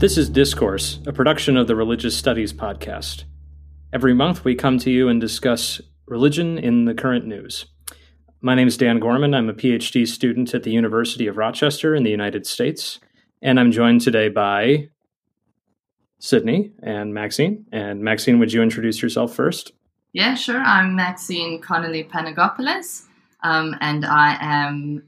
This is Discourse, a production of the Religious Studies Podcast. Every month, we come to you and discuss religion in the current news. My name is Dan Gorman. I'm a PhD student at the University of Rochester in the United States, and I'm joined today by Sidney and Maxinne. And Maxinne, would you introduce yourself first? Yeah, sure. I'm Maxinne Connolly Panagopoulos, um, and I am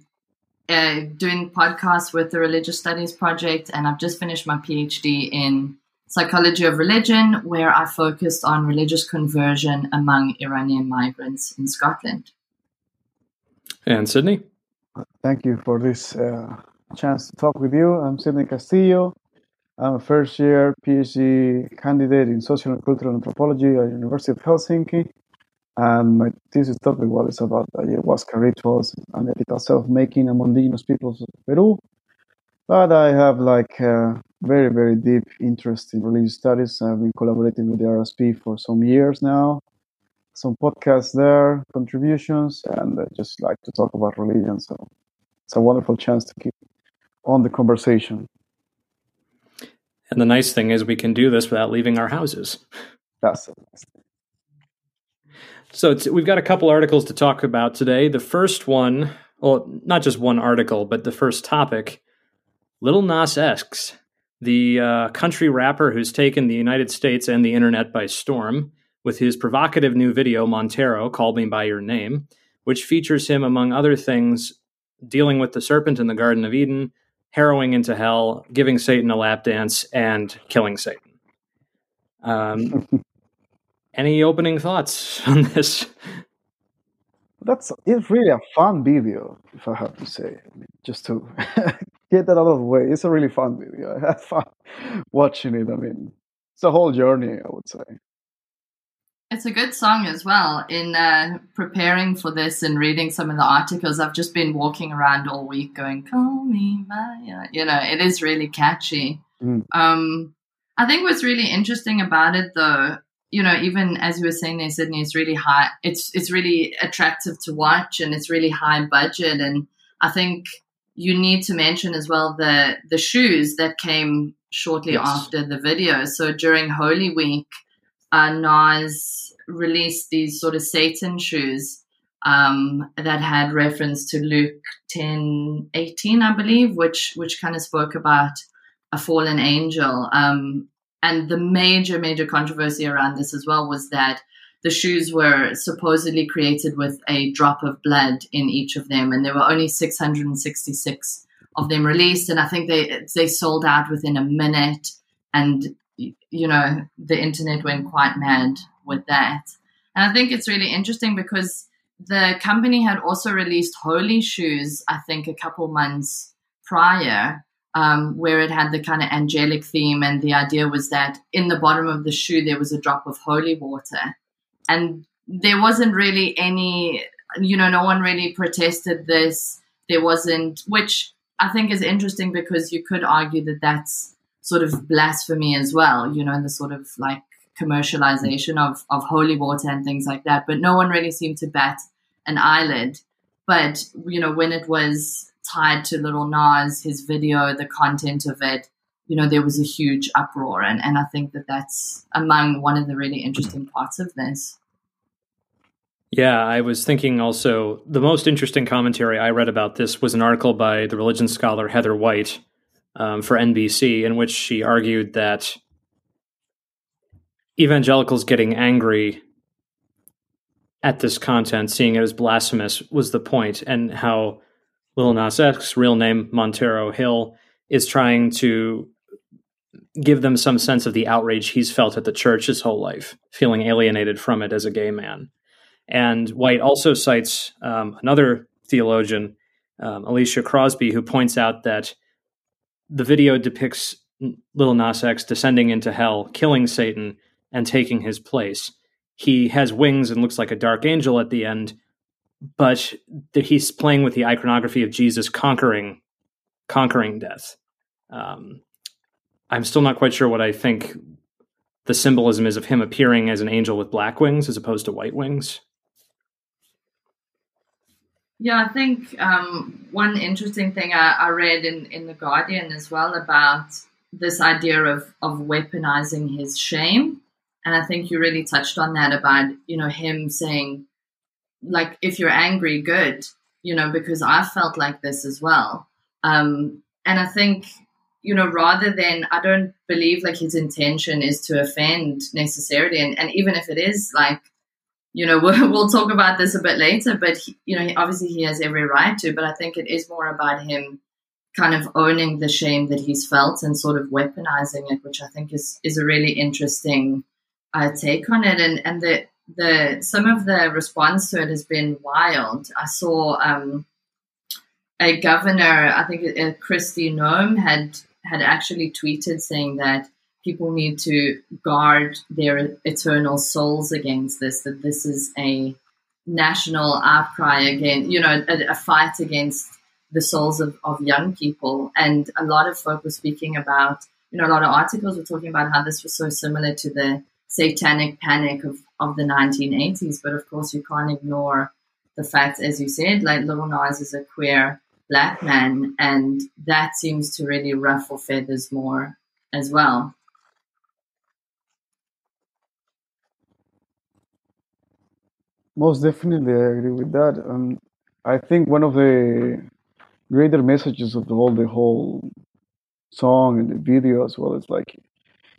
uh, doing podcasts with the Religious Studies Project, and I've just finished my PhD in psychology of religion, where I focused on religious conversion among Iranian migrants in Scotland. And Sidney? Thank you for this uh, chance to talk with you. I'm Sidney Castillo. I'm a first year PhD candidate in social and cultural anthropology at the University of Helsinki. And my thesis topic was about ayahuasca rituals and ethical self-making among indigenous peoples of Peru. But I have like a very, very deep interest in religious studies. I've been collaborating with the RSP for some years now. Some podcasts there, contributions, and I just like to talk about religion. So it's a wonderful chance to keep on the conversation. And the nice thing is we can do this without leaving our houses. That's the nice thing. So we've got a couple articles to talk about today. The first one, well, not just one article, but the first topic Lil Nas X, the uh, country rapper who's taken the United States and the internet by storm with his provocative new video, Montero, Call Me By Your Name, which features him, among other things, dealing with the serpent in the Garden of Eden, harrowing into hell, giving Satan a lap dance, and killing Satan. Um, any opening thoughts on this? That's it's really a fun video, if I have to say. I mean, just to get that out of the way, it's a really fun video. I had fun watching it. I mean, it's a whole journey, I would say. It's a good song as well. In uh, preparing for this and reading some of the articles, I've just been walking around all week going, "Call me Maya." You know, it is really catchy. Mm. Um, I think what's really interesting about it, though, you know, even as you were saying there, Sidney, it's really high. It's it's really attractive to watch, and it's really high budget. And I think you need to mention as well the the shoes that came shortly yes. after the video. So during Holy Week, uh, Nas released these sort of Satan shoes um, that had reference to Luke 10, 18, I believe, which which kind of spoke about a fallen angel. Um, and the major, major controversy around this as well was that the shoes were supposedly created with a drop of blood in each of them, and there were only 666 of them released. And I think they they sold out within a minute, and you know the internet went quite mad with that. And I think it's really interesting because the company had also released holy shoes, I think, a couple months prior, um, where it had the kind of angelic theme. And the idea was that in the bottom of the shoe, there was a drop of holy water. And there wasn't really any, you know, no one really protested this. There wasn't, which I think is interesting because you could argue that that's sort of blasphemy as well, you know, in the sort of like commercialization of, of holy water and things like that. But no one really seemed to bat an eyelid. But, you know, when it was tied to Lil Nas, his video, the content of it, you know, there was a huge uproar. And, and I think that that's among one of the really interesting parts of this. Yeah, I was thinking also the most interesting commentary I read about this was an article by the religion scholar Heather White um, for NBC, in which she argued that evangelicals getting angry at this content, seeing it as blasphemous, was the point, and how Lil Nas X, real name Montero Hill, is trying to give them some sense of the outrage he's felt at the church his whole life, feeling alienated from it as a gay man. And White also cites um, another theologian, um, Alicia Crosby, who points out that the video depicts Lil Nas X descending into hell, killing Satan, and taking his place. He has wings and looks like a dark angel at the end, but he's playing with the iconography of Jesus conquering conquering death. Um, I'm still not quite sure what I think the symbolism is of him appearing as an angel with black wings as opposed to white wings. Yeah, I think um, one interesting thing I, I, read in, in The Guardian as well about this idea of of weaponizing his shame, and I think you really touched on that about you know him saying, like, if you're angry, good, you know, because I felt like this as well. Um, and I think you know, rather than I don't believe like his intention is to offend necessarily, and, and even if it is like, you know, we'll, we'll talk about this a bit later, but he, you know, obviously he has every right to, but I think it is more about him kind of owning the shame that he's felt and sort of weaponizing it, which I think is is a really interesting uh, take on it, and and the the some of the response to it has been wild. I saw. Um, a governor, I think uh, Kristi Noem, had had actually tweeted saying that people need to guard their eternal souls against this, that this is a national outcry again, you know, a, a fight against the souls of, of young people. And a lot of folk were speaking about, you know, a lot of articles were talking about how this was so similar to the satanic panic of, of the 1980s. But of course, you can't ignore the fact, as you said, like Lil Nas is a queer black man, and that seems to really ruffle feathers more as well. Most definitely, I agree with that. Um, I think one of the greater messages of the whole the whole song and the video as well is like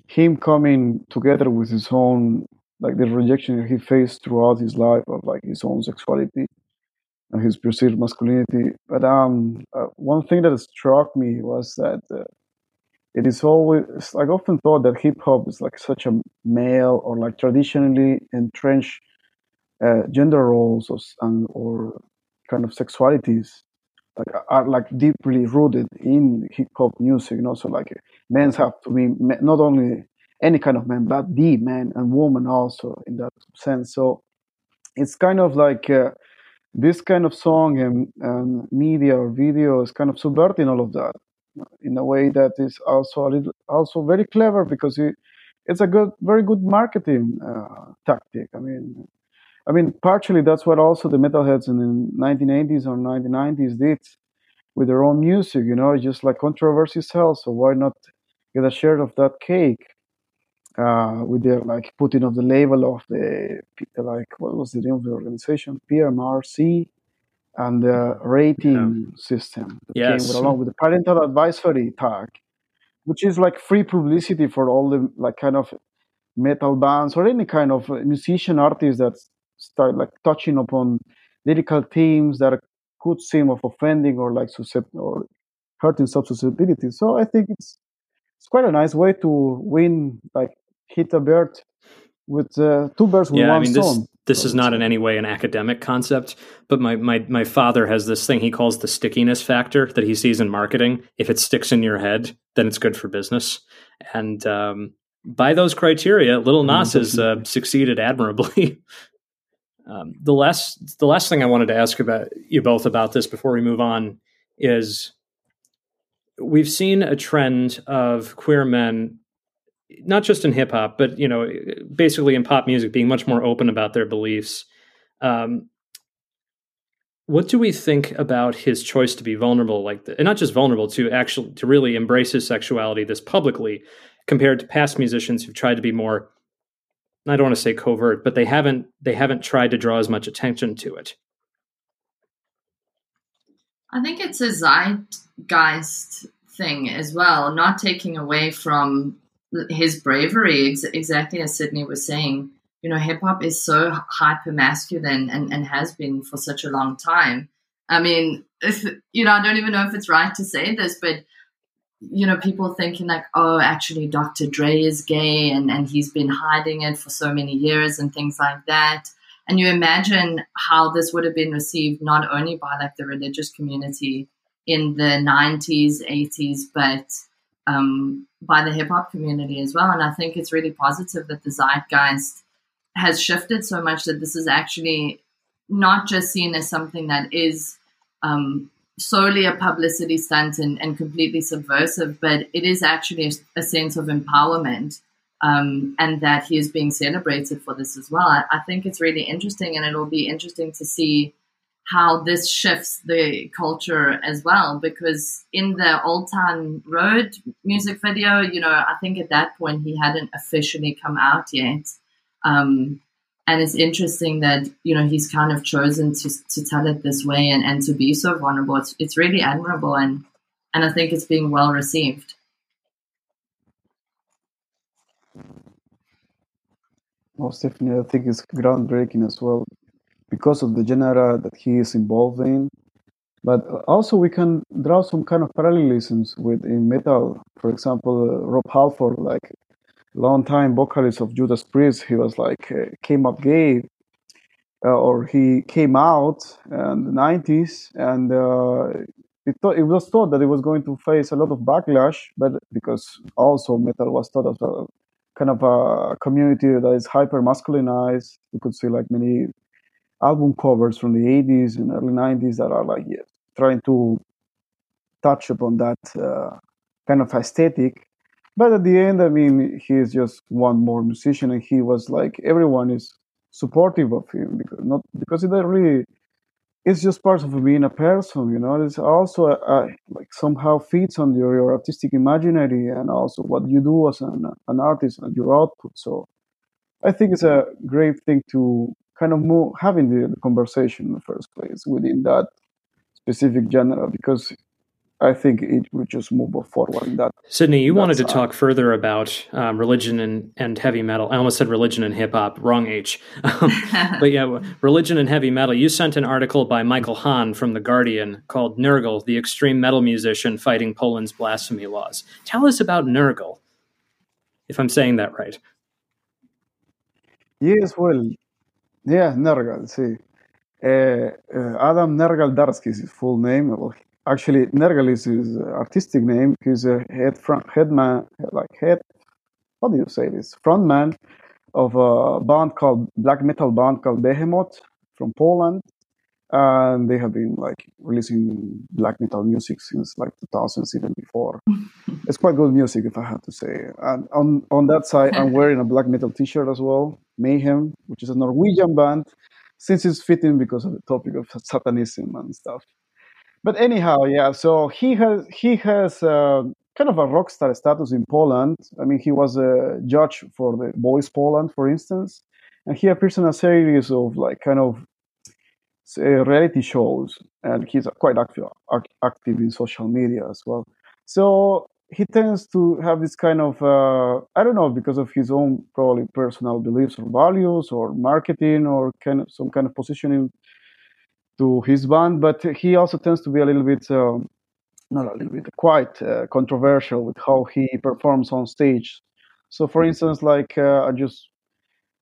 him coming together with his own like the rejection he faced throughout his life of like his own sexuality and his perceived masculinity. But um, uh, one thing that struck me was that uh, it is always like often thought that hip hop is like such a male or like traditionally entrenched uh, gender roles or, and, or kind of sexualities like are like deeply rooted in hip hop music. You know, so like men have to be not only any kind of man, but the man and woman also in that sense. So it's kind of like uh, this kind of song and, and media or video is kind of subverting all of that in a way that is also a little, also very clever because it, it's a good, very good marketing uh, tactic. I mean, I mean, partially that's what also the metalheads in the 1980s or 1990s did with their own music. You know, just like controversy sells, so why not get a share of that cake? Uh, with the like putting of the label of the like what was the name of the organization PMRC and the rating yeah. system that yes. came along with the parental advisory tag, which is like free publicity for all the like kind of metal bands or any kind of musician artist that start like touching upon lyrical themes that could seem of offending or like suscept- or hurting susceptibility. So I think it's it's quite a nice way to win like hit a bird with uh, two birds with yeah, one I mean, stone. This, this is not in any way an academic concept, but my, my, my father has this thing he calls the stickiness factor that he sees in marketing. If it sticks in your head, then it's good for business. And um, by those criteria, Lil mm-hmm. Nas has uh, succeeded admirably. um, the last the last thing I wanted to ask about you both about this before we move on is we've seen a trend of queer men not just in hip hop, but you know, basically in pop music, being much more open about their beliefs. Um, what do we think about his choice to be vulnerable, like, the, and not just vulnerable, to actually to really embrace his sexuality this publicly, compared to past musicians who've tried to be more, I don't want to say covert, but they haven't they haven't tried to draw as much attention to it. I think it's a zeitgeist thing as well, not taking away from his bravery, ex- exactly as Sidney was saying. You know, hip hop is so hyper masculine and, and has been for such a long time. I mean, if, you know, I don't even know if it's right to say this, but you know, people thinking like, oh, actually, Dr. Dre is gay and, and he's been hiding it for so many years and things like that. And you imagine how this would have been received not only by like the religious community in the 90s, 80s, but um, by the hip hop community as well. And I think it's really positive that the zeitgeist has shifted so much that this is actually not just seen as something that is um, solely a publicity stunt and, and, completely subversive, but it is actually a, a sense of empowerment. Um, and that he is being celebrated for this as well. I, I think it's really interesting, and it'll be interesting to see how this shifts the culture as well. Because in the Old Town Road music video, you know, I think at that point he hadn't officially come out yet. Um, and it's interesting that you know he's kind of chosen to to tell it this way and, and to be so vulnerable. It's it's really admirable and and I think it's being well received. Most definitely, I think it's groundbreaking as well because of the genre that he is involved in. But also, we can draw some kind of parallelisms with in metal. For example, Rob Halford, like long-time vocalist of Judas Priest, he was like uh, came up gay, uh, or he came out in the '90s, and uh, it, th- it was thought that he was going to face a lot of backlash, but because also metal was thought of a kind of a community that is hyper masculinized. You could see like many album covers from the 80s and early 90s that are like yeah, trying to touch upon that uh, kind of aesthetic. But at the end, I mean, he's just one more musician, and he was like everyone is supportive of him because not because it really it's just part of being a person, you know. It's also uh, like somehow feeds on your, your artistic imaginary and also what you do as an, an artist and your output. So I think it's a great thing to kind of move having the, the conversation in the first place within that specific genre because I think it would just move forward in that. Sidney, you wanted side. to talk further about um, religion and, and heavy metal. I almost said religion and hip hop, wrong H. but yeah, religion and heavy metal. You sent an article by Michael Hann from The Guardian called Nergal, the extreme metal musician fighting Poland's blasphemy laws. Tell us about Nergal, if I'm saying that right. Yes, well, yeah, Nergal, see. Uh, uh, Adam Nergal Darski is his full name. Well, actually Nergal is his artistic name. He's a head front headman, like head. How do you say this? Frontman of a band called black metal band called Behemoth from Poland, and they have been like releasing black metal music since like 2000s, even before. it's quite good music, if I have to say. And on on that side, I'm wearing a black metal T-shirt as well, Mayhem, which is a Norwegian band, since it's fitting because of the topic of satanism and stuff but anyhow, yeah. So he has he has uh, kind of a rock star status in Poland. I mean, he was a judge for the Voice Poland, for instance, and he appears in a series of like kind of reality shows, and he's quite active active in social media as well. So he tends to have this kind of uh, I don't know because of his own probably personal beliefs or values or marketing or kind of some kind of positioning to his band, but he also tends to be a little bit, uh, not a little bit, quite uh, controversial with how he performs on stage. So, for instance, like uh, just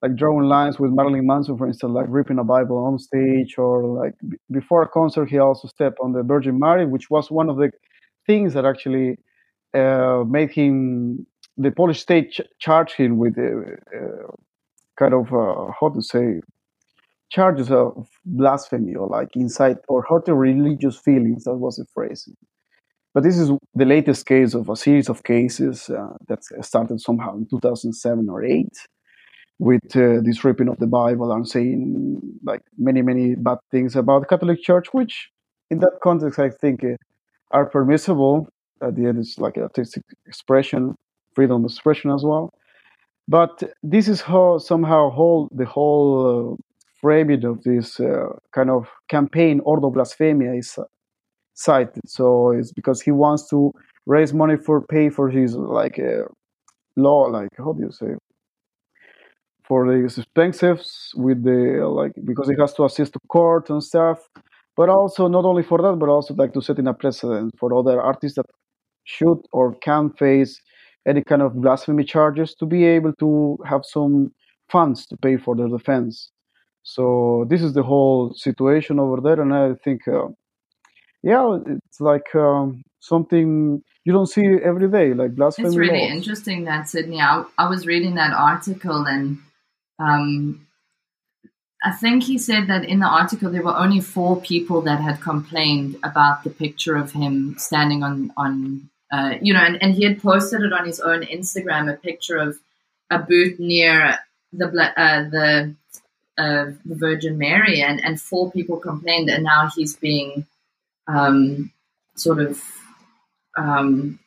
like drawing lines with Marilyn Manson, for instance, like ripping a Bible on stage, or like b- before a concert, he also stepped on the Virgin Mary, which was one of the things that actually uh, made him the Polish state ch- charge him with uh, uh, kind of how to say charges of blasphemy or like incite or hurting religious feelings. That was the phrase. But this is the latest case of a series of cases uh, that started somehow in 2007 or 8 with uh, this ripping of the Bible and saying like many, many bad things about the Catholic Church, which in that context, I think uh, are permissible. At the end, it's like artistic expression, freedom of expression as well. But this is how somehow whole the whole uh, framing of this uh, kind of campaign, Ordo Blasphemia, is cited. So it's because he wants to raise money for pay for his like uh, law, like how do you say, for the expenses with the like because he has to assist to court and stuff. But also not only for that, but also like to set in a precedent for other artists that should or can face any kind of blasphemy charges to be able to have some funds to pay for their defense. So this is the whole situation over there, and I think, uh, yeah, it's like um, something you don't see every day, like blasphemy. It's really laws. interesting that Sidney. I, I was reading that article, and um, I think he said that in the article there were only four people that had complained about the picture of him standing on on uh, you know, and, and he had posted it on his own Instagram, a picture of a booth near the uh, the uh, the Virgin Mary, and, and four people complained, and now he's being um, sort of um,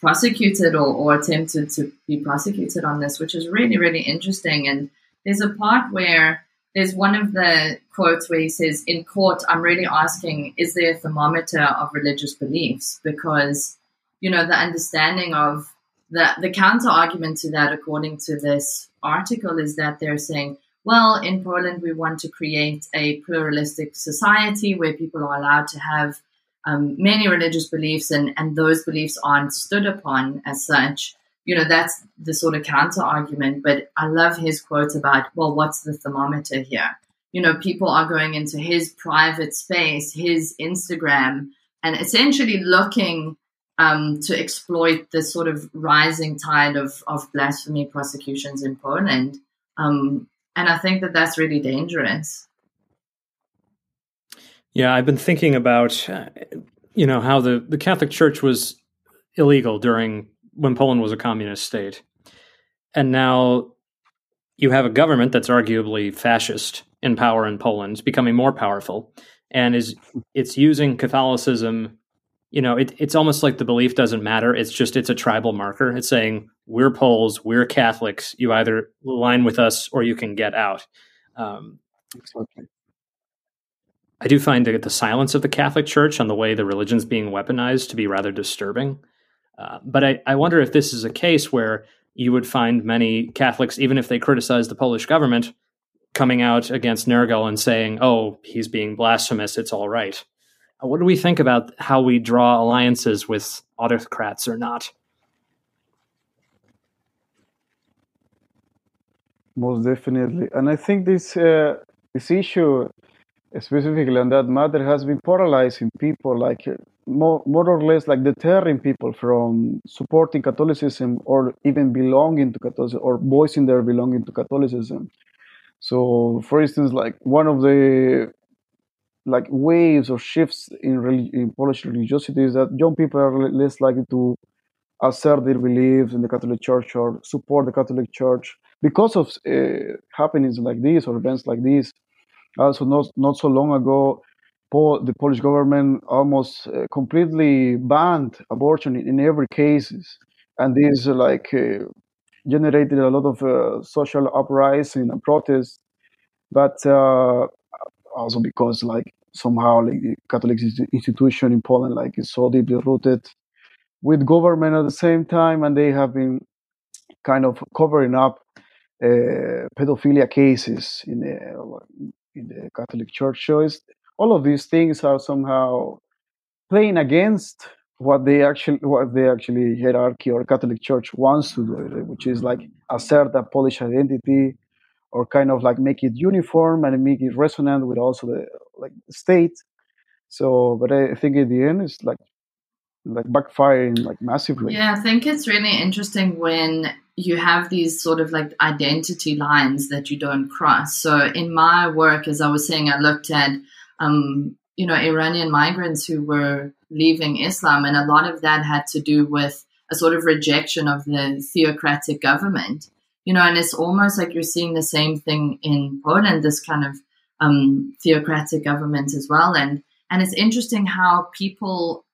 prosecuted or, or attempted to be prosecuted on this, which is really, really interesting. And there's a part where there's one of the quotes where he says, In court, I'm really asking, is there a thermometer of religious beliefs? Because, you know, the understanding of the, the counter argument to that, according to this article, is that they're saying, well, in Poland, we want to create a pluralistic society where people are allowed to have um, many religious beliefs and, and those beliefs aren't stood upon as such you know, that's the sort of counter argument. But I love his quote about, well, what's the thermometer here? You know, people are going into his private space, his Instagram, and essentially looking um, to exploit this sort of rising tide of, of blasphemy prosecutions in Poland. Um, and I think that that's really dangerous. Yeah, I've been thinking about, uh, you know, how the, the Catholic Church was illegal during when Poland was a communist state. And now you have a government that's arguably fascist in power in Poland, becoming more powerful, and is it's using Catholicism. You know, it, it's almost like the belief doesn't matter. It's just it's a tribal marker. It's saying we're Poles, we're Catholics. You either align with us or you can get out. Um. I do find the, the silence of the Catholic Church on the way the religion's being weaponized to be rather disturbing. Uh, but I, I wonder if this is a case where you would find many Catholics, even if they criticize the Polish government, coming out against Nergal and saying, oh, he's being blasphemous, it's all right. Uh, what do we think about how we draw alliances with autocrats or not? Most definitely. And I think this, uh, this issue, specifically on that matter, has been paralyzing people. Like more, more or less like deterring people from supporting Catholicism or even belonging to Catholicism or voicing their belonging to Catholicism. So, for instance, like one of the like waves or shifts in, in Polish religiosity is that young people are less likely to assert their beliefs in the Catholic Church or support the Catholic Church because of uh, happenings like this or events like this. Also, not not so long ago, The Polish government almost uh, completely banned abortion in, in every cases, and this uh, like uh, generated a lot of uh, social uprising and protests. But uh, also because like somehow like the Catholic institution in Poland like is so deeply rooted with government at the same time, and they have been kind of covering up uh, pedophilia cases in the in the Catholic Church. So all of these things are somehow playing against what they actually what they actually hierarchy or Catholic Church wants to do, which is like assert a Polish identity or kind of like make it uniform and make it resonant with also the like state. So, but I think in the end, it's like like backfiring like massively. Yeah, I think it's really interesting when you have these sort of like identity lines that you don't cross. So in my work, as I was saying, I looked at um, you know, Iranian migrants who were leaving Islam, and a lot of that had to do with a sort of rejection of the theocratic government. You know, and it's almost like you're seeing the same thing in Poland, this kind of um, theocratic government as well. And and it's interesting how people,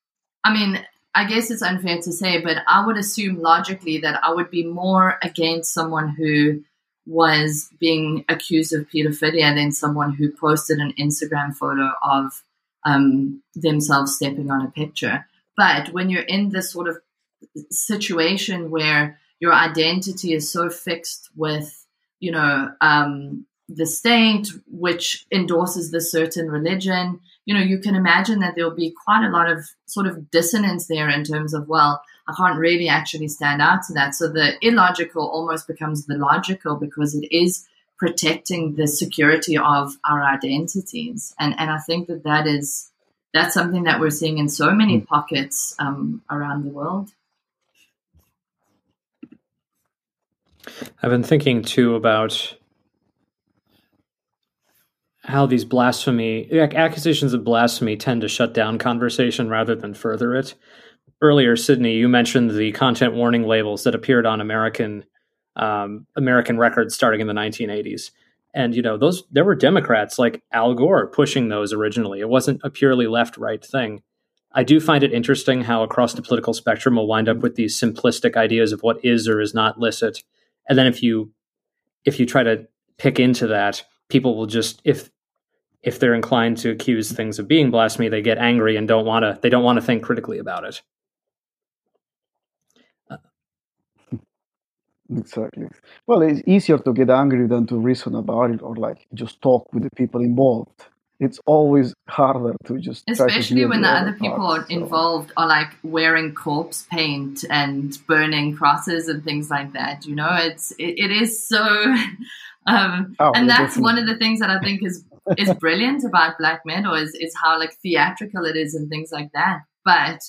I mean, I guess it's unfair to say, but I would assume logically that I would be more against someone who was being accused of pedophilia than someone who posted an Instagram photo of um, themselves stepping on a picture. But when you're in this sort of situation where your identity is so fixed with, you know, um, the state, which endorses this certain religion, you know, you can imagine that there'll be quite a lot of sort of dissonance there in terms of, well, I can't really actually stand out to that. So the illogical almost becomes the logical because it is protecting the security of our identities. And, and I think that that is, that's something that we're seeing in so many hmm. pockets um, around the world. I've been thinking too about how these blasphemy accusations of blasphemy tend to shut down conversation rather than further it earlier, Sidney, you mentioned the content warning labels that appeared on American um, American records starting in the 1980s, And you know, those there were Democrats like Al Gore pushing those originally. It wasn't a purely left right thing. I do find it interesting how across the political spectrum we'll wind up with these simplistic ideas of what is or is not licit. And then if you if you try to pick into that, people will just if if they're inclined to accuse things of being blasphemy, they get angry and don't want to they don't want to think critically about it. Exactly. Well, it's easier to get angry than to reason about it or like just talk with the people involved. It's always harder to just especially to when the other people part, involved are like wearing corpse paint and burning crosses and things like that. You know, it's it, it is so, um, oh, and that's definitely. one of the things that I think is is brilliant about black metal is is how like theatrical it is and things like that. But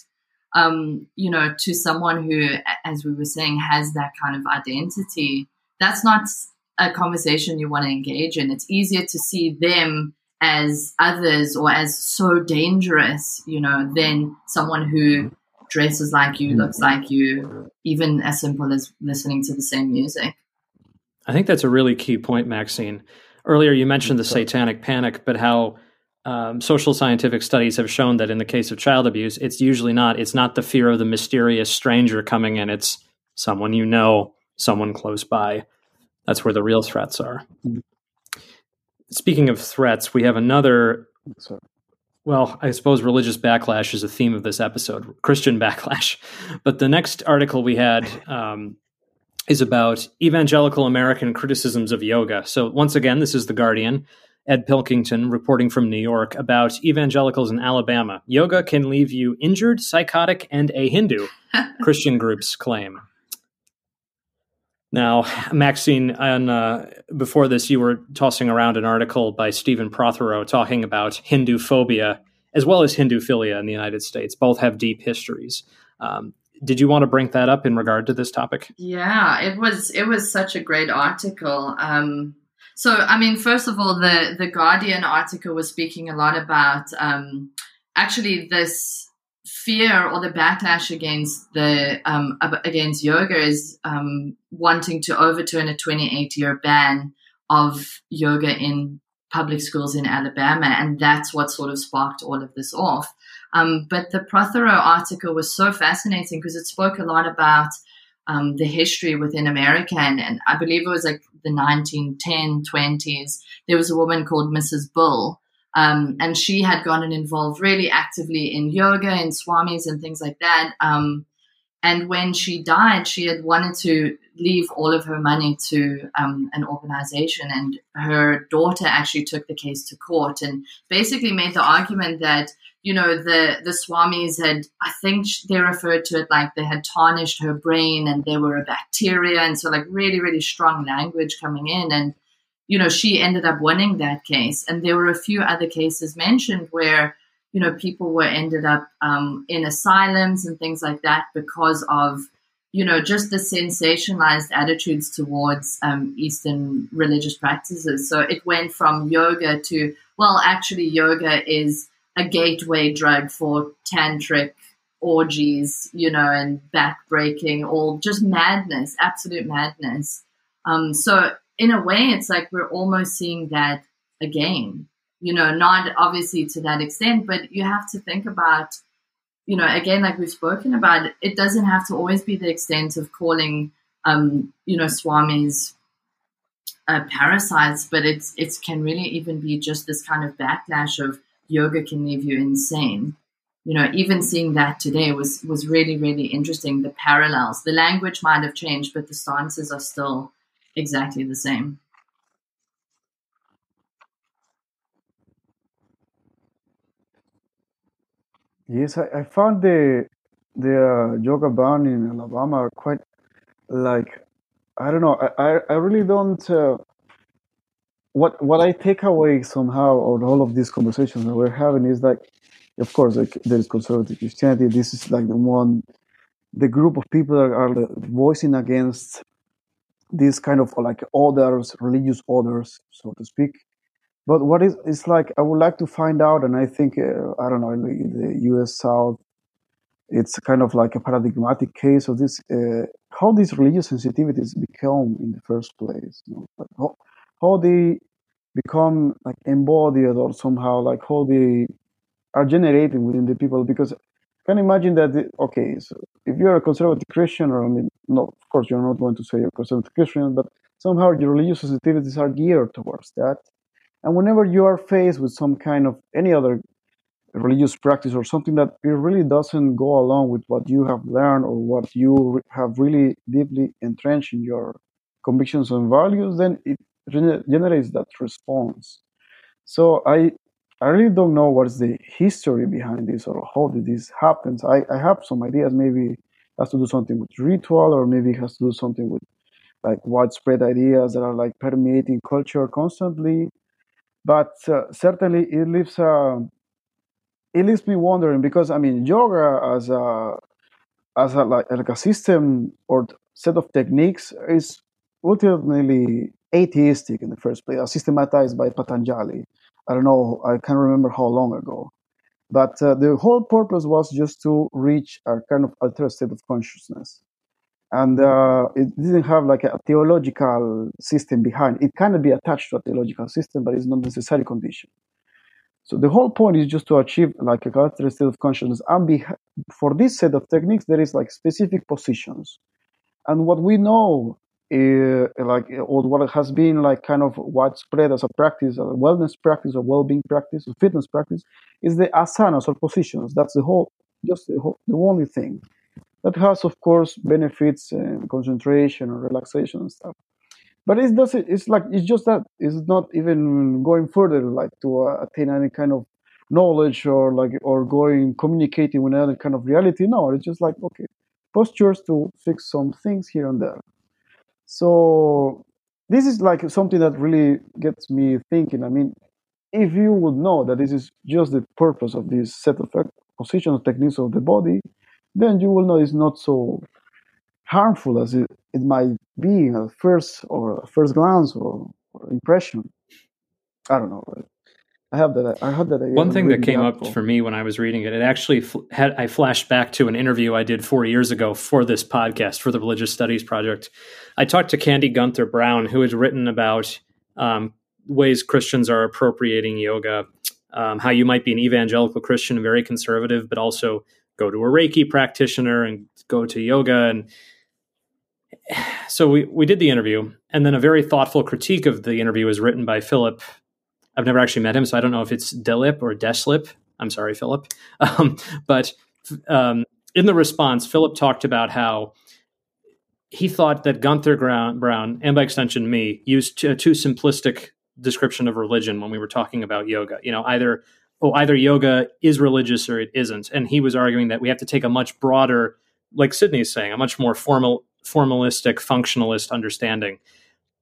um, you know, to someone who, as we were saying, has that kind of identity, that's not a conversation you want to engage in. It's easier to see them as others or as so dangerous, you know, than someone who dresses like you, looks like you, even as simple as listening to the same music. I think that's a really key point, Maxinne. Earlier, you mentioned the satanic panic, but how um, social scientific studies have shown that in the case of child abuse, it's usually not. It's not the fear of the mysterious stranger coming in. It's someone you know, someone close by. That's where the real threats are. Speaking of threats, we have another. Sorry. Well, I suppose religious backlash is a theme of this episode, Christian backlash. But the next article we had um, is about evangelical American criticisms of yoga. So, once again, this is The Guardian. Ed Pilkington reporting from New York about evangelicals in Alabama. Yoga can leave you injured, psychotic, and a Hindu, Christian groups claim. Now, Maxinne, and uh, before this, you were tossing around an article by Stephen Prothero talking about Hindu phobia as well as Hindu philia in the United States. Both have deep histories. Um, did you want to bring that up in regard to this topic? Yeah, it was it was such a great article. Um, so, I mean, first of all, the the Guardian article was speaking a lot about um, actually this fear or the backlash against the um, against yoga is um, wanting to overturn a 28 year ban of yoga in public schools in Alabama, and that's what sort of sparked all of this off. Um, but the Prothero article was so fascinating because it spoke a lot about um, the history within America. And, and, I believe it was like the 1910, 20s. There was a woman called Mrs. Bull. Um, and she had gotten involved really actively in yoga and swamis and things like that. Um, and when she died, she had wanted to leave all of her money to um, an organization. And her daughter actually took the case to court and basically made the argument that you know the the swamis had i think they referred to it like they had tarnished her brain and they were a bacteria and so like really really strong language coming in and you know she ended up winning that case and there were a few other cases mentioned where you know people were ended up um, in asylums and things like that because of you know just the sensationalized attitudes towards um, eastern religious practices so it went from yoga to well actually yoga is a gateway drug for tantric orgies, you know, and backbreaking, all just madness, absolute madness. Um, so in a way, it's like we're almost seeing that again. You know, not obviously to that extent, but you have to think about, you know, again, like we've spoken about, it doesn't have to always be the extent of calling, um, you know, swamis uh, parasites, but it's it can really even be just this kind of backlash of yoga can leave you insane. You know, even seeing that today was was really really interesting. The parallels, the language might have changed, but the stances are still exactly the same. Yes, I, I found the the uh, yoga ban in Alabama quite like I don't know. I, I, really don't uh, what what I take away somehow on all of these conversations that we're having is like, of course, like there is conservative Christianity. This is like the one, the group of people that are voicing against these kind of like orders, religious orders, so to speak. But what is it's like I would like to find out, and I think uh, I don't know in the, U.S. South, it's kind of like a paradigmatic case of this uh, how these religious sensitivities become in the first place. You know? like how, how they become like embodied or somehow like how they are generating within the people because can imagine that the, okay so if you're a conservative christian or i mean no of course you're not going to say you're a conservative christian but somehow your religious sensitivities are geared towards that and whenever you are faced with some kind of any other religious practice or something that it really doesn't go along with what you have learned or what you have really deeply entrenched in your convictions and values, then it generates that response. So I I really don't know what's the history behind this or how did this happen. I, I have some ideas. Maybe it has to do something with ritual, or maybe it has to do something with like widespread ideas that are like permeating culture constantly. But uh, certainly, it leaves a it leaves me wondering because I mean yoga as a as a like, like a system or set of techniques is ultimately atheistic in the first place, systematized by Patanjali. I don't know, I can't remember how long ago. But uh, the whole purpose was just to reach a kind of altered state of consciousness. And uh, it didn't have like a theological system behind. It can be attached to a theological system, but it's not necessary condition. So the whole point is just to achieve like a characteristic state of consciousness. And be, for this set of techniques, there is like specific positions. And what we know, uh, like or what has been like kind of widespread as a practice, a wellness practice, or well-being practice, or fitness practice, is the asanas or positions. That's the whole, just the, whole, the only thing. That has, of course, benefits and concentration and relaxation and stuff. But it doesn't it's like it's just that it's not even going further like to uh, attain any kind of knowledge or like or going communicating with another kind of reality. No it's just like okay postures to fix some things here and there. So this is like something that really gets me thinking. I mean if you would know that this is just the purpose of this set of positional techniques of the body then you will know it's not so harmful as it, it might be at first or first glance or, or impression. I don't know. I have that. I have that. One thing that came up for me when I was reading it, it actually had. I flashed back to an interview I did four years ago for this podcast for the Religious Studies Project. I talked to Candy Gunther Brown, who has written about um, ways Christians are appropriating yoga, um, how you might be an evangelical Christian, very conservative, but also go to a Reiki practitioner and go to yoga and so we, we did the interview, and then a very thoughtful critique of the interview was written by Philip. I've never actually met him, so I don't know if it's Delip or Deslip. I'm sorry, Philip. Um, but um, in the response, Philip talked about how he thought that Gunther Brown, and by extension me, used a too simplistic description of religion when we were talking about yoga. You know, either oh, either yoga is religious or it isn't, and he was arguing that we have to take a much broader, like Sidney's saying, a much more formal formalistic functionalist understanding.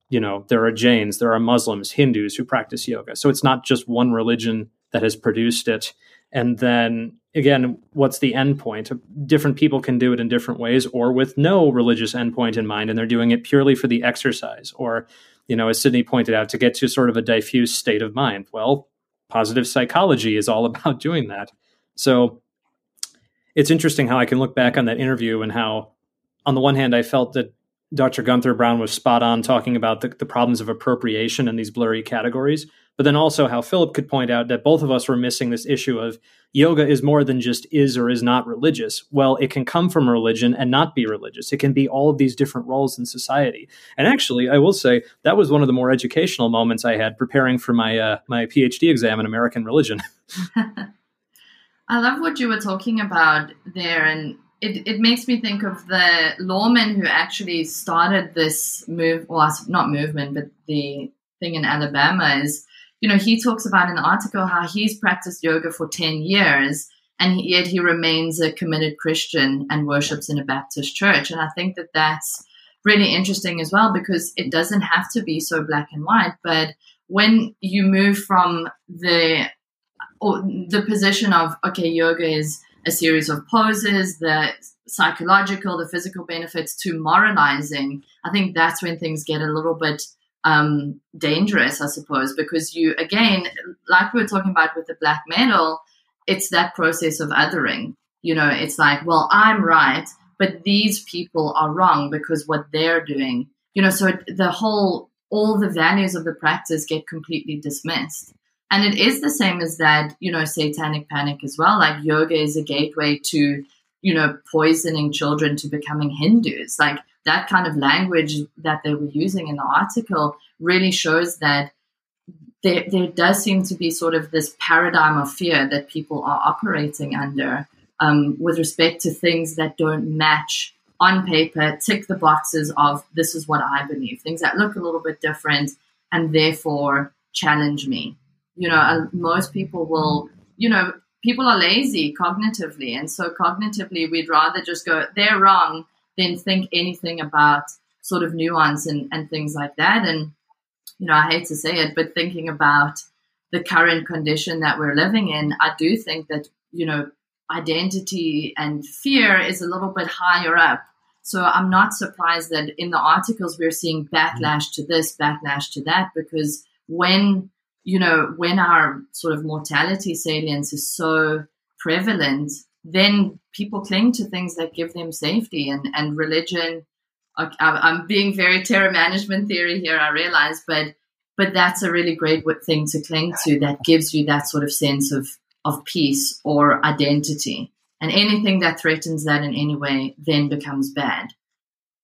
You know there are jains there are muslims hindus who practice yoga. So it's not just one religion that has produced it. And then again what's the end point? Different people can do it in different ways or with no religious endpoint in mind and they're doing it purely for the exercise. Or you know as sidney pointed out to get to sort of a diffuse state of mind. Well positive psychology is all about doing that so it's interesting how i can look back on that interview and how on the one hand, I felt that Dr. Gunther Brown was spot on talking about the, the problems of appropriation and these blurry categories, but then also how Philip could point out that both of us were missing this issue of yoga is more than just is or is not religious. Well, it can come from religion and not be religious. It can be all of these different roles in society. And actually, I will say that was one of the more educational moments I had preparing for my uh, my PhD exam in American religion. I love what you were talking about there, and it, it makes me think of the lawman who actually started this move, well, not movement, but the thing in Alabama is, you know, he talks about in the article how he's practiced yoga for 10 years and yet he remains a committed Christian and worships in a Baptist church. And I think that that's really interesting as well because it doesn't have to be so black and white, but when you move from the or the position of okay, yoga is a series of poses, the psychological, the physical benefits to moralizing, I think that's when things get a little bit um, dangerous, I suppose, because you, again, like we were talking about with the black metal, it's that process of othering. You know, it's like, well, I'm right, but these people are wrong because what they're doing, you know, so the whole all the values of the practice get completely dismissed. And it is the same as that, you know, satanic panic as well. Like yoga is a gateway to, you know, poisoning children to becoming Hindus. Like that kind of language that they were using in the article really shows that there, there does seem to be sort of this paradigm of fear that people are operating under um, with respect to things that don't match on paper, tick the boxes of this is what I believe, things that look a little bit different and therefore challenge me. You know, most people will, you know, people are lazy cognitively. And so cognitively, we'd rather just go, they're wrong than think anything about sort of nuance and, and things like that. And, you know, I hate to say it, but thinking about the current condition that we're living in, I do think that, you know, identity and fear is a little bit higher up. So I'm not surprised that in the articles we're seeing backlash to this, backlash to that, because when you know when our sort of mortality salience is so prevalent, then people cling to things that give them safety and and religion. I'm being very terror management theory here, I realize, but but that's a really great thing to cling to that gives you that sort of sense of of peace or identity. And anything that threatens that in any way then becomes bad.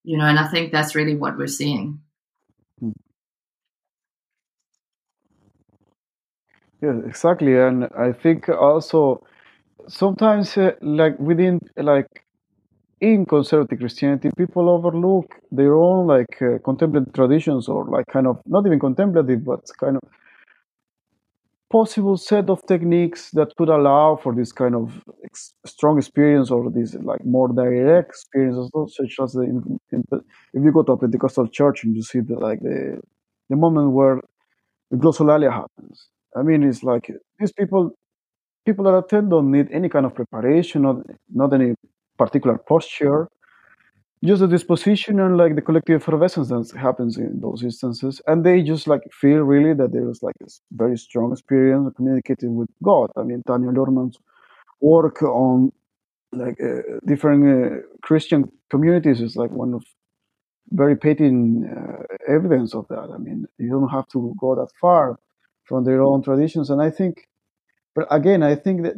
You know, and I think that's really what we're seeing. Hmm. Yeah, exactly. And I think also sometimes, uh, like within, like in conservative Christianity, people overlook their own like uh, contemplative traditions or like kind of not even contemplative, but kind of possible set of techniques that could allow for this kind of ex- strong experience or this like more direct experience, such as the, in, in, if you go to a Pentecostal church and you see the like the the moment where the glossolalia happens. I mean, it's like these people people that attend don't need any kind of preparation, not not any particular posture. Just the disposition and like the collective effervescence that happens in those instances. And they just like feel really that there's like a very strong experience of communicating with god. I mean tanya luhrmann's work on like uh, different uh, christian communities is like one of very patent uh, evidence of that. I mean you don't have to go that far from their own traditions. And i think but again i think that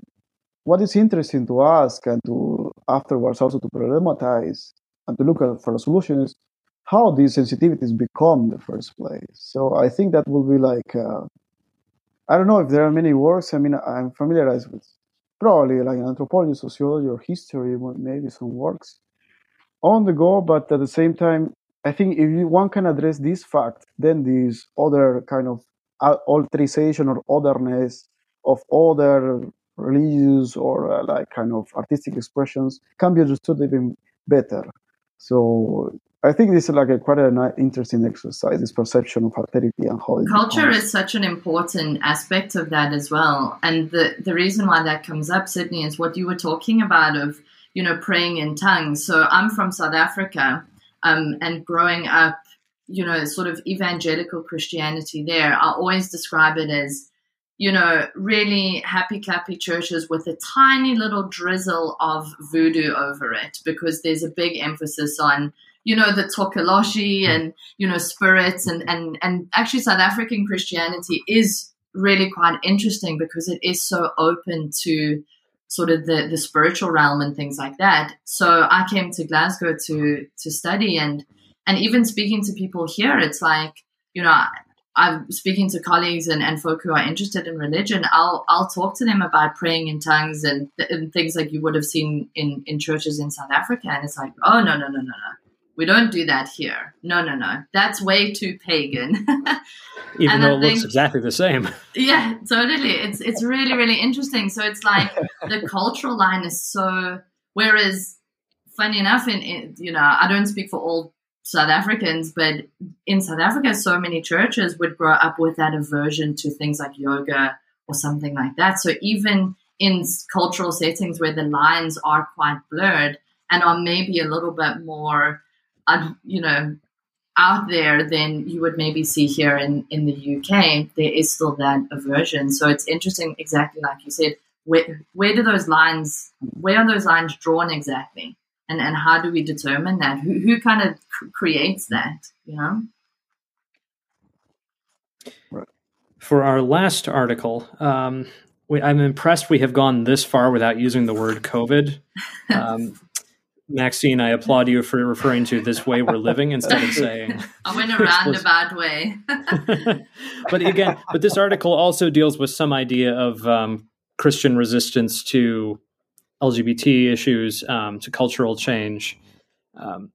what is interesting to ask and to afterwards also to problematize and to look at for a solution is how these sensitivities become in the first place. So I think that will be like uh, I don't know if there are many works. I mean, I'm familiarized with probably like anthropology, sociology, or history, maybe some works on the go. But at the same time, I think if you, one can address this fact, then this other kind of alteration or otherness of other religious or uh, like kind of artistic expressions can be understood even better. So I think this is like a quite an interesting exercise, this perception of alterity and how culture is such an important aspect of that as well. And the the reason why that comes up, Sidney, is what you were talking about of you know praying in tongues. So I'm from South Africa, um, and growing up, you know, sort of evangelical Christianity there, I always describe it as you know, really happy clappy churches with a tiny little drizzle of voodoo over it because there's a big emphasis on, you know, the tokoloshi and, you know, spirits and, and, and actually South African Christianity is really quite interesting because it is so open to sort of the, the spiritual realm and things like that. So I came to Glasgow to to study and and even speaking to people here, it's like, you know, I'm speaking to colleagues and, and folk who are interested in religion, I'll I'll talk to them about praying in tongues and, and things like you would have seen in, in churches in South Africa. And it's like, oh no, no, no, no, no. We don't do that here. No, no, no. That's way too pagan. Even though it think, looks exactly the same. Yeah, totally. It's it's really, really interesting. So it's like the cultural line is so whereas funny enough in, in you know, I don't speak for all South Africans, but in South Africa, so many churches would grow up with that aversion to things like yoga or something like that. So even in cultural settings where the lines are quite blurred and are maybe a little bit more, uh, you know, out there than you would maybe see here in, in the UK, there is still that aversion. So it's interesting, exactly like you said, where, where do those lines, where are those lines drawn exactly? And and how do we determine that who, who kind of cr- creates that you know For our last article, um, we, I'm impressed we have gone this far without using the word COVID. Um, Maxinne, I applaud you for referring to this way we're living instead of saying. I went a roundabout way. but again, but this article also deals with some idea of um, Christian resistance to LGBT issues, um, to cultural change. Um,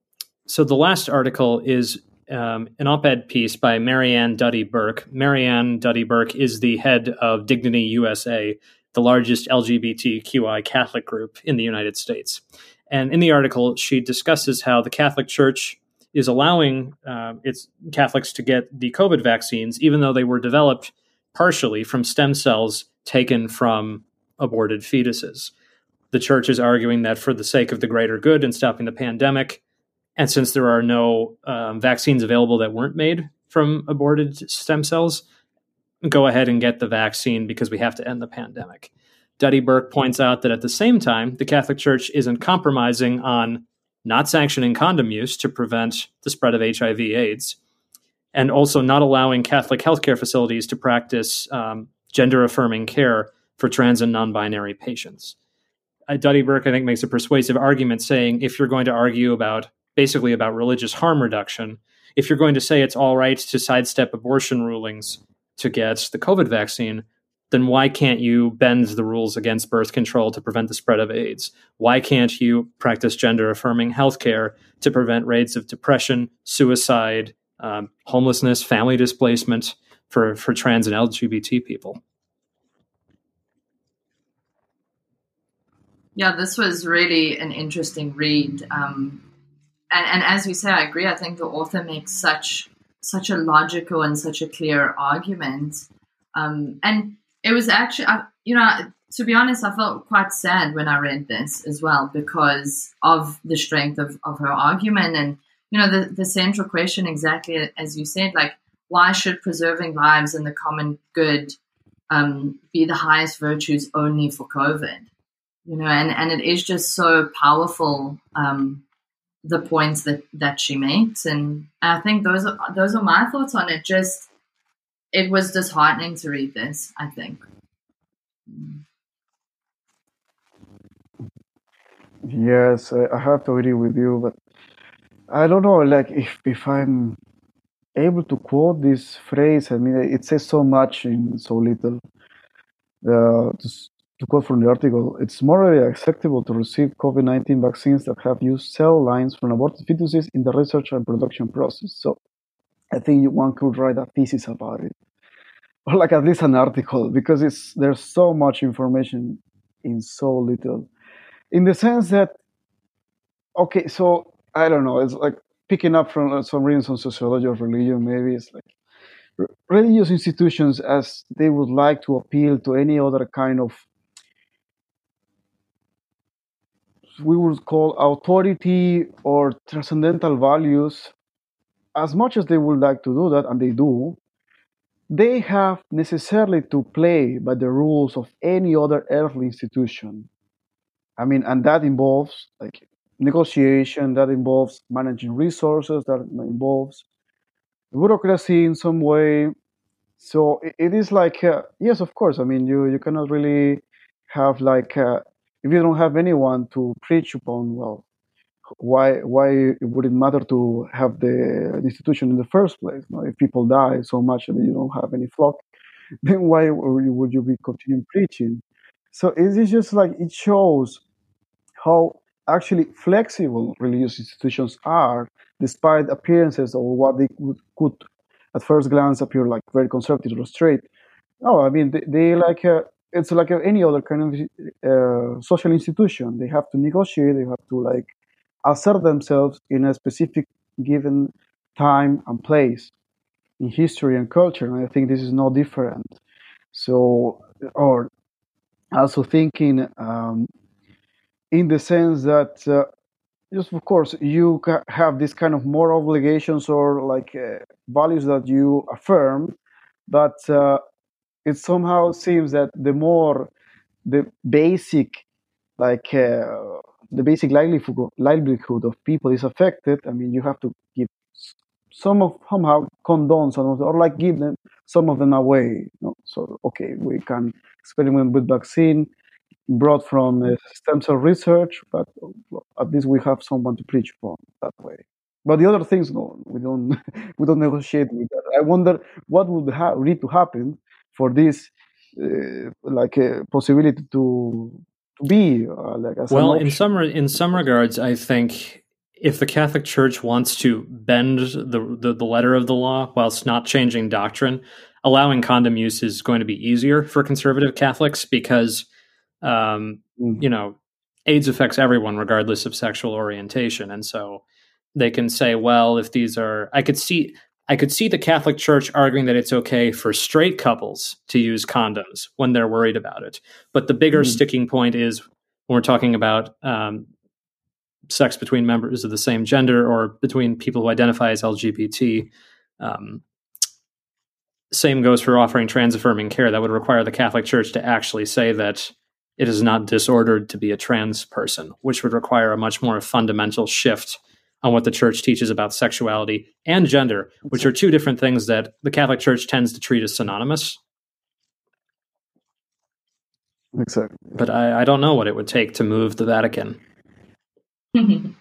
so the last article is um, an op-ed piece by Marianne Duddy Burke. Marianne Duddy Burke is the head of Dignity USA, the largest LGBTQI Catholic group in the United States. And in the article, she discusses how the Catholic Church is allowing uh, its Catholics to get the COVID vaccines, even though they were developed partially from stem cells taken from aborted fetuses. The church is arguing that for the sake of the greater good and stopping the pandemic, and since there are no um, vaccines available that weren't made from aborted stem cells, go ahead and get the vaccine because we have to end the pandemic. Duddy Burke points out that at the same time, the Catholic Church isn't compromising on not sanctioning condom use to prevent the spread of HIV/AIDS, and also not allowing Catholic healthcare facilities to practice um, gender affirming care for trans and non binary patients. Uh, Duddy Burke, I think, makes a persuasive argument saying if you're going to argue about basically about religious harm reduction, if you're going to say it's all right to sidestep abortion rulings to get the COVID vaccine, then why can't you bend the rules against birth control to prevent the spread of AIDS? Why can't you practice gender affirming healthcare to prevent rates of depression, suicide, um, homelessness, family displacement for, for trans and LGBT people? Yeah, this was really an interesting read. Um, and, and as you say, I agree. I think the author makes such such a logical and such a clear argument. Um, and it was actually, I, you know, to be honest, I felt quite sad when I read this as well because of the strength of, of her argument. And, you know, the, the central question, exactly as you said, like, why should preserving lives and the common good um, be the highest virtues only for COVID? You know, and, and it is just so powerful, um, the points that, that she makes. And I think those are, those are my thoughts on it. Just, it was disheartening to read this, I think. Yes, I, have to agree with you, but I don't know, like if if I'm able to quote this phrase, I mean, it says so much in so little. Uh, to, quote from the article, it's morally acceptable to receive COVID 19 vaccines that have used cell lines from aborted fetuses in the research and production process. So I think one could write a thesis about it, or like at least an article, because it's there's so much information in so little. In the sense that, okay, so I don't know, it's like picking up from uh, some reading on sociology of religion. Maybe it's like religious institutions as they would like to appeal to any other kind of we would call authority or transcendental values as much as they would like to do that, and they do, they have necessarily to play by the rules of any other earthly institution. I mean, and that involves like negotiation, that involves managing resources, that involves bureaucracy in some way. So it, is like, uh, yes, of course. I mean, you you cannot really have like uh, if you don't have anyone to preach upon. Well, why why would it matter to have the institution in the first place? You know, if people die so much that you don't have any flock, then why would you be continuing preaching? So it is just like it shows how actually flexible religious institutions are, despite appearances of what they could, could at first glance appear like very conservative or straight. No, I mean they, they like uh, it's like any other kind of uh, social institution. They have to negotiate. They have to like assert themselves in a specific given time and place in history and culture. And I think this is no different. So, or also thinking um, in the sense that, uh, just of course, you have this kind of moral obligations or like uh, values that you affirm, but uh, it somehow seems that the more the basic, like uh, the basic livelihood livelihood of people is affected, I mean, you have to give some of somehow condone some of them, or like give them some of them away. You know? So okay, we can experiment with vaccine brought from uh, stem cell research, but at least we have someone to preach upon that way. But the other things, no, we don't we don't negotiate with that. I wonder what would ha- need to happen for this, uh, like a possibility to to be uh, like well in some in some regards i think if the catholic church wants to bend the, the, the letter of the law whilst not changing doctrine allowing condom use is going to be easier for conservative catholics because um, mm. you know aids affects everyone regardless of sexual orientation and so they can say well if these are i could see I could see the Catholic Church arguing that it's okay for straight couples to use condoms when they're worried about it. But the bigger mm. sticking point is when we're talking about um, sex between members of the same gender or between people who identify as LGBT. Um, same goes for offering trans affirming care. That would require the Catholic Church to actually say that it is not disordered to be a trans person, which would require a much more fundamental shift on what the church teaches about sexuality and gender, which are two different things that the Catholic Church tends to treat as synonymous. Exactly. But I, I don't know what it would take to move the Vatican. mm.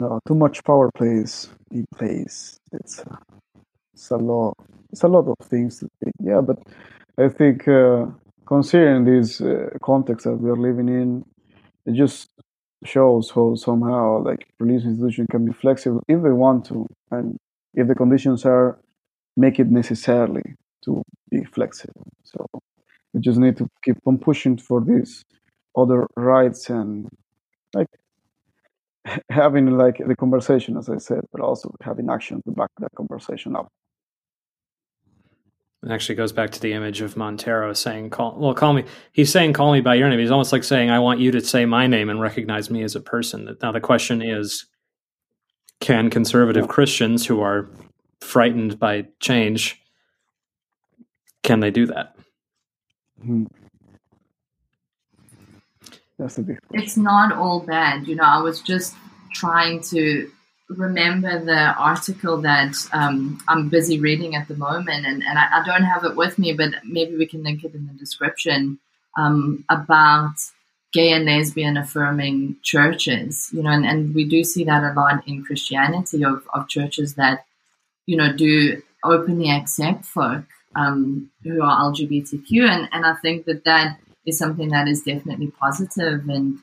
No, too much power plays in place. It's uh, it's a lot. It's a lot of things. Yeah, but I think uh, considering this uh, context that we are living in, it just shows how somehow like religious institution can be flexible if they want to and if the conditions are make it necessarily to be flexible. So we just need to keep on pushing for these other rights and like having like the conversation as i said but also having action to back that conversation up it actually goes back to the image of Montero saying, "Call well, call me." He's saying, "Call me by your name." He's almost like saying, "I want you to say my name and recognize me as a person." Now the question is, can conservative Christians who are frightened by change can they do that? Hmm. That's a big. Question. It's not all bad, you know. I was just trying to remember the article that um, I'm busy reading at the moment, and, and I, I, don't have it with me, but maybe we can link it in the description um, about gay and lesbian affirming churches. You know, and, and we do see that a lot in Christianity of, of churches that, you know, do openly accept folk um, who are LGBTQ. And, and I think that that is something that is definitely positive and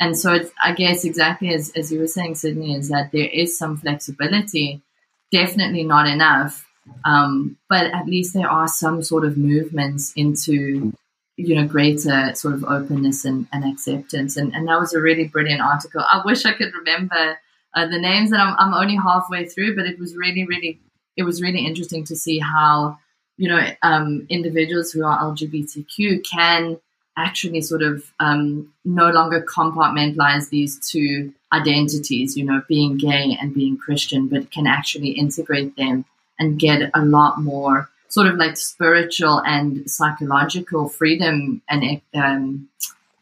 and so it's, I guess exactly as, as you were saying, Sidney, is that there is some flexibility, definitely not enough, um, but at least there are some sort of movements into, you know, greater sort of openness and, and acceptance. And, and that was a really brilliant article. I wish I could remember uh, the names that I'm, I'm only halfway through, but it was really, really, it was really interesting to see how, you know, um, individuals who are LGBTQ can actually sort of um, no longer compartmentalize these two identities, you know, being gay and being Christian, but can actually integrate them and get a lot more sort of like spiritual and psychological freedom and um,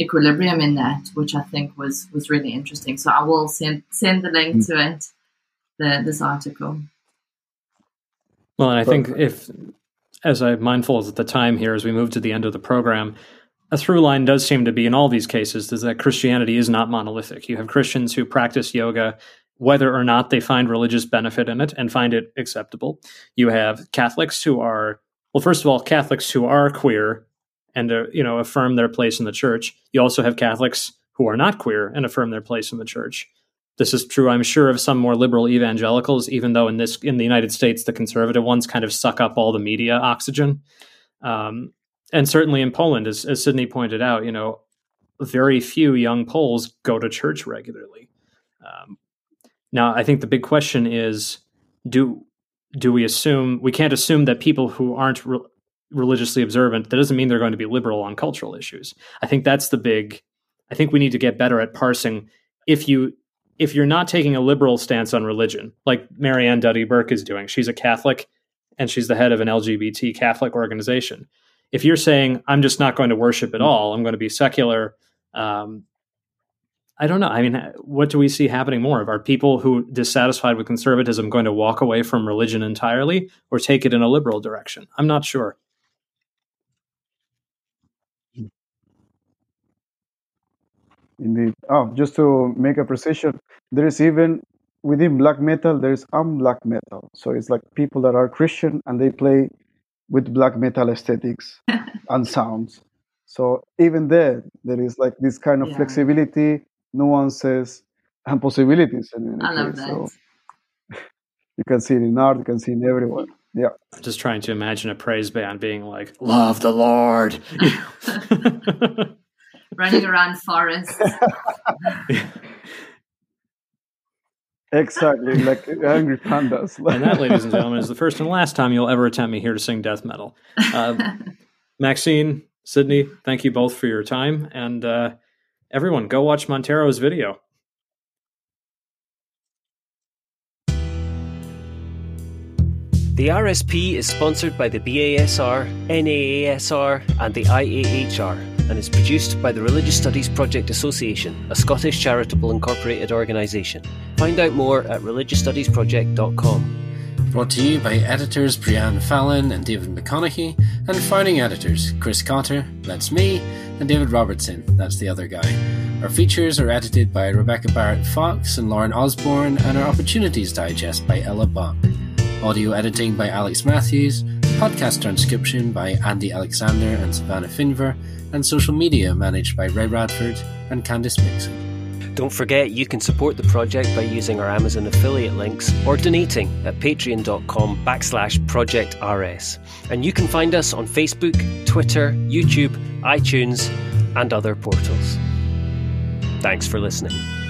equilibrium in that, which I think was was really interesting. So I will send send the link mm. to it, the this article. Well, and I think if, as I'm mindful of the time here, as we move to the end of the program, a through line does seem to be in all these cases is that Christianity is not monolithic. You have Christians who practice yoga whether or not they find religious benefit in it and find it acceptable. You have Catholics who are well first of all Catholics who are queer and uh, you know affirm their place in the church. You also have Catholics who are not queer and affirm their place in the church. This is true, I'm sure, of some more liberal evangelicals, even though in this in the United States the conservative ones kind of suck up all the media oxygen. Um, and certainly in Poland, as, as Sidney pointed out, you know, very few young Poles go to church regularly. Um, now, I think the big question is: do do we assume we can't assume that people who aren't re- religiously observant that doesn't mean they're going to be liberal on cultural issues? I think that's the big. I think we need to get better at parsing. If you if you're not taking a liberal stance on religion, like Marianne Duddy Burke is doing, she's a Catholic and she's the head of an LGBT Catholic organization if you're saying I'm just not going to worship at all, I'm going to be secular. Um, I don't know. I mean, what do we see happening more? Of are people who dissatisfied with conservatism going to walk away from religion entirely or take it in a liberal direction? I'm not sure. Indeed. Oh, just to make a precision, there is even within black metal, there is un-black metal. So it's like people that are Christian and they play with black metal aesthetics and sounds. So even there, there is like this kind of Yeah. flexibility, nuances, and possibilities. In any I love that. So you can see it in art, you can see it in everywhere. Yeah. I'm just trying to imagine a praise band being like, "Love the Lord." Running around forests. Exactly, like angry pandas. and that, ladies and gentlemen, is the first and last time you'll ever attempt me here to sing death metal. Uh, Maxinne, Sidney, thank you both for your time, and uh, everyone, go watch Montero's video. The RSP is sponsored by the BASR, NAASR, and the IAHR, and is produced by the Religious Studies Project Association, a Scottish charitable incorporated organisation. Find out more at religiousstudiesproject.com. Brought to you by editors Breann Fallon and David McConeghy, and founding editors Chris Cotter, that's me, and David Robertson, that's the other guy. Our features are edited by Rebecca Barrett Fox and Lauren Osborne, and our Opportunities Digest by Ella Bach. Audio editing by Alex Matthews, podcast transcription by Andy Alexander and Savannah Finver, and social media managed by Ray Radford and Candice Mixon. Don't forget you can support the project by using our Amazon affiliate links or donating at patreon.com backslash project RS. And you can find us on Facebook, Twitter, YouTube, iTunes, and other portals. Thanks for listening.